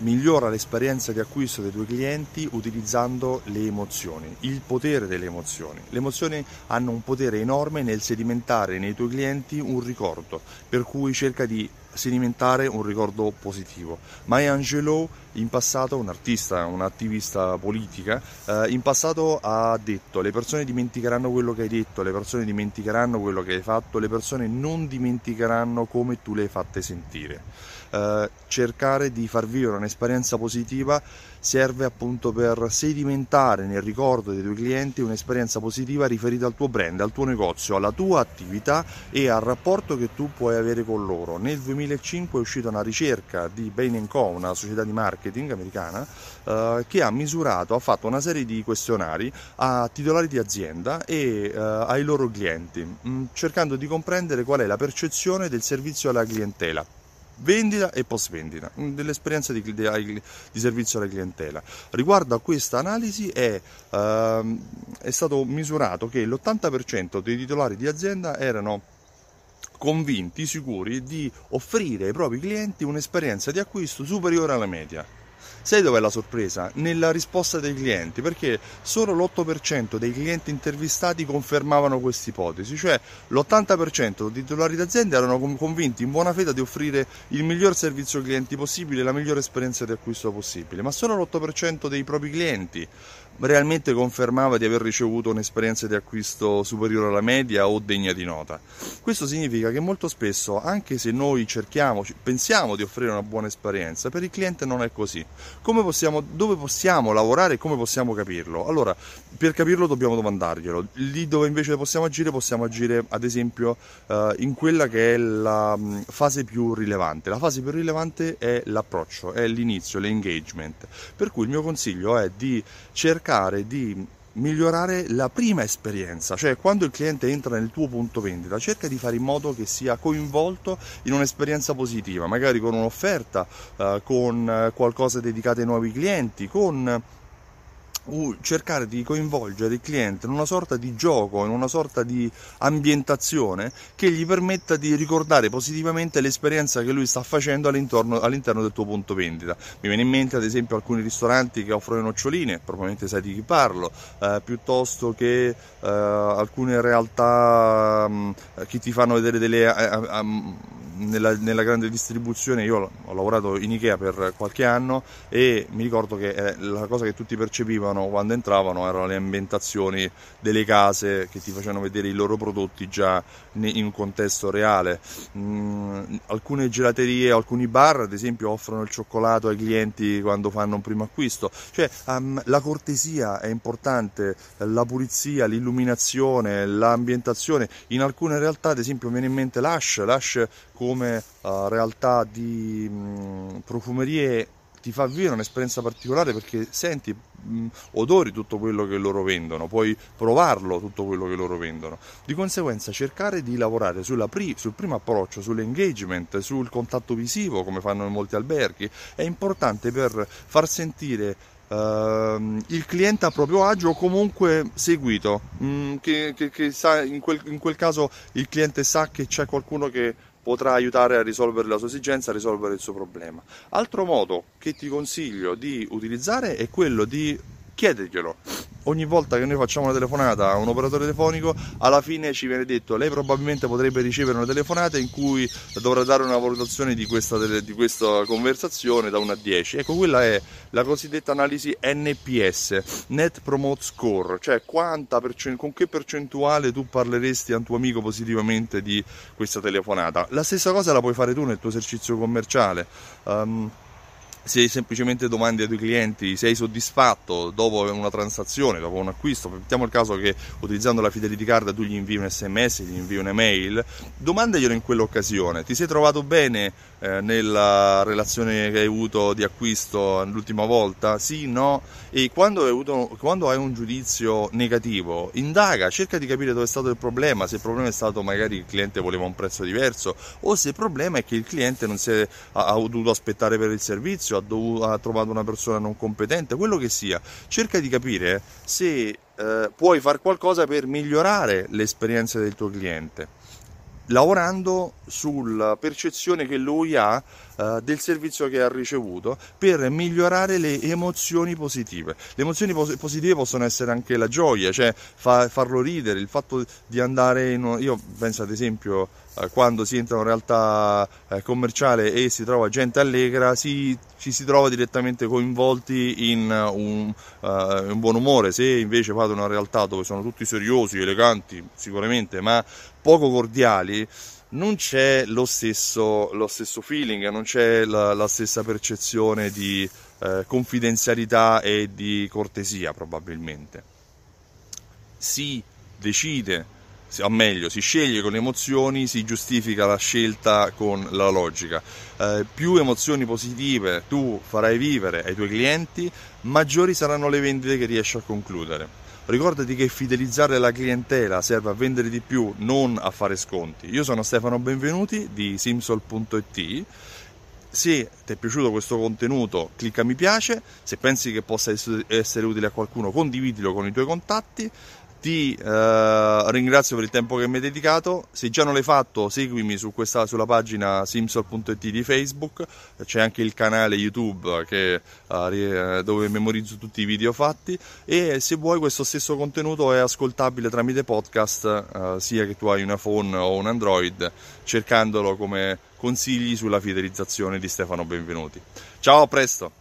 migliora l'esperienza di acquisto dei tuoi clienti utilizzando le emozioni, il potere delle emozioni. Le emozioni hanno un potere enorme nel sedimentare nei tuoi clienti un ricordo, per cui cerca di sedimentare un ricordo positivo. Maya Angelou in passato, un artista, un'attivista politica, eh, in passato ha detto le persone dimenticheranno quello che hai detto, le persone dimenticheranno quello che hai fatto, le persone non dimenticheranno come tu le hai fatte sentire. Eh, cercare di far vivere un'esperienza positiva serve appunto per sedimentare nel ricordo dei tuoi clienti un'esperienza positiva riferita al tuo brand, al tuo negozio, alla tua attività e al rapporto che tu puoi avere con loro. Nel 2005 è uscita una ricerca di Bain Co, una società di marketing americana, eh, che ha misurato, ha fatto una serie di questionari a titolari di azienda e eh, ai loro clienti, mh, mm, cercando di comprendere qual è la percezione del servizio alla clientela vendita e post vendita, dell'esperienza di, di, di, servizio alla clientela. Riguardo a questa analisi è, uh, è stato misurato che l'80% dei titolari di azienda erano convinti, sicuri di offrire ai propri clienti un'esperienza di acquisto superiore alla media. Sai dov'è la sorpresa? Nella risposta dei clienti, perché solo l'8% dei clienti intervistati confermavano questa ipotesi, cioè l'80% dei titolari d'azienda erano convinti in buona fede di offrire il miglior servizio ai clienti possibile, la migliore esperienza di acquisto possibile, ma solo l'8% dei propri clienti realmente confermava di aver ricevuto un'esperienza di acquisto superiore alla media o degna di nota. Questo significa che molto spesso, anche se noi cerchiamo, pensiamo di offrire una buona esperienza, per il cliente non è così. Possiamo, dove possiamo lavorare e come possiamo capirlo? Allora, per capirlo dobbiamo domandarglielo. Lì dove invece possiamo agire, possiamo agire ad esempio eh, in quella che è la mm, fase più rilevante. La fase più rilevante è l'approccio, è l'inizio, l'engagement. Per cui il mio consiglio è di cercare cercare di migliorare la prima esperienza, cioè quando il cliente entra nel tuo punto vendita, cerca di fare in modo che sia coinvolto in un'esperienza positiva, magari con un'offerta, eh, con eh, qualcosa dedicato ai nuovi clienti, con cercare di coinvolgere il cliente in una sorta di gioco, in una sorta di ambientazione che gli permetta di ricordare positivamente l'esperienza che lui sta facendo all'interno, del tuo punto vendita. Mi viene in mente ad esempio alcuni ristoranti che offrono noccioline, probabilmente sai di chi parlo, eh, piuttosto che eh, alcune realtà mh, mm, che ti fanno vedere delle... Eh, eh nella, nella, grande distribuzione io ho lavorato in Ikea per qualche anno e mi ricordo che eh, la cosa che tutti percepivano quando entravano erano le ambientazioni delle case che ti facevano vedere i loro prodotti già in un contesto reale. Mm, alcune gelaterie, alcuni bar ad esempio offrono il cioccolato ai clienti quando fanno un primo acquisto, cioè um, la cortesia è importante, la pulizia, l'illuminazione, l'ambientazione, in alcune realtà ad esempio viene in mente l'Ash, l'Ash come uh, realtà di mh, profumerie ti fa vivere un'esperienza particolare perché senti mh, odori tutto quello che loro vendono, puoi provarlo tutto quello che loro vendono. Di conseguenza cercare di lavorare pri- sul primo approccio, sull'engagement, sul contatto visivo come fanno in molti alberghi è importante per far sentire Uh, il cliente a proprio agio o comunque seguito, mm, che, che, che sa, in, quel, in, quel, caso il cliente sa che c'è qualcuno che potrà aiutare a risolvere la sua esigenza, a risolvere il suo problema. Altro modo che ti consiglio di utilizzare è quello di chiederglielo ogni volta che noi facciamo una telefonata a un operatore telefonico, alla fine ci viene detto lei probabilmente potrebbe ricevere una telefonata in cui dovrà dare una valutazione di questa, di questa conversazione da 1 a 10. Ecco, quella è la cosiddetta analisi NPS, Net Promote Score, cioè percent- con che percentuale tu parleresti a un tuo amico positivamente di questa telefonata. La stessa cosa la puoi fare tu nel tuo esercizio commerciale. Um, se semplicemente domandi ai tuoi clienti sei soddisfatto dopo una transazione, dopo un acquisto, mettiamo il caso che utilizzando la Fidelity Card tu gli invii un sms, gli invii un'email, domandaglielo in quell'occasione, ti sei trovato bene eh, nella relazione che hai avuto di acquisto l'ultima volta? Sì, no? E quando hai, avuto, quando hai un giudizio negativo, indaga, cerca di capire dove è stato il problema, se il problema è stato magari il cliente voleva un prezzo diverso o se il problema è che il cliente non si è, ha, ha dovuto aspettare per il servizio, ha, dovuto, ha trovato una persona non competente, quello che sia, cerca di capire se eh, puoi fare qualcosa per migliorare l'esperienza del tuo cliente lavorando sulla percezione che lui ha uh, del servizio che ha ricevuto per migliorare le emozioni positive. Le emozioni pos- positive possono essere anche la gioia, cioè fa- farlo ridere, il fatto di andare in... Io penso ad esempio quando si entra in realtà uh, commerciale e si trova gente allegra, si, ci si trova direttamente coinvolti in un, un buon umore. Se invece vado in una realtà dove sono tutti seriosi, eleganti, sicuramente, ma poco cordiali, non c'è lo stesso, lo stesso feeling, non c'è la, la stessa percezione di eh, confidenzialità e di cortesia probabilmente. Si decide, o meglio, si sceglie con emozioni, si giustifica la scelta con la logica. Eh, più emozioni positive tu farai vivere ai tuoi clienti, maggiori saranno le vendite che riesci a concludere. Ricordati che fidelizzare la clientela serve a vendere di più, non a fare sconti. Io sono Stefano Benvenuti di simsol.it. Se ti è piaciuto questo contenuto, clicca mi piace. Se pensi che possa essere utile a qualcuno, condividilo con i tuoi contatti. Ti eh, ringrazio per il tempo che mi hai dedicato. Se già non l'hai fatto, seguimi su questa, sulla pagina simsol.it di Facebook. C'è anche il canale YouTube che, eh, dove memorizzo tutti i video fatti. E se vuoi, questo stesso contenuto è ascoltabile tramite podcast, eh, sia che tu hai un iPhone o un Android, cercandolo come consigli sulla fidelizzazione di Stefano Benvenuti. Ciao, a presto!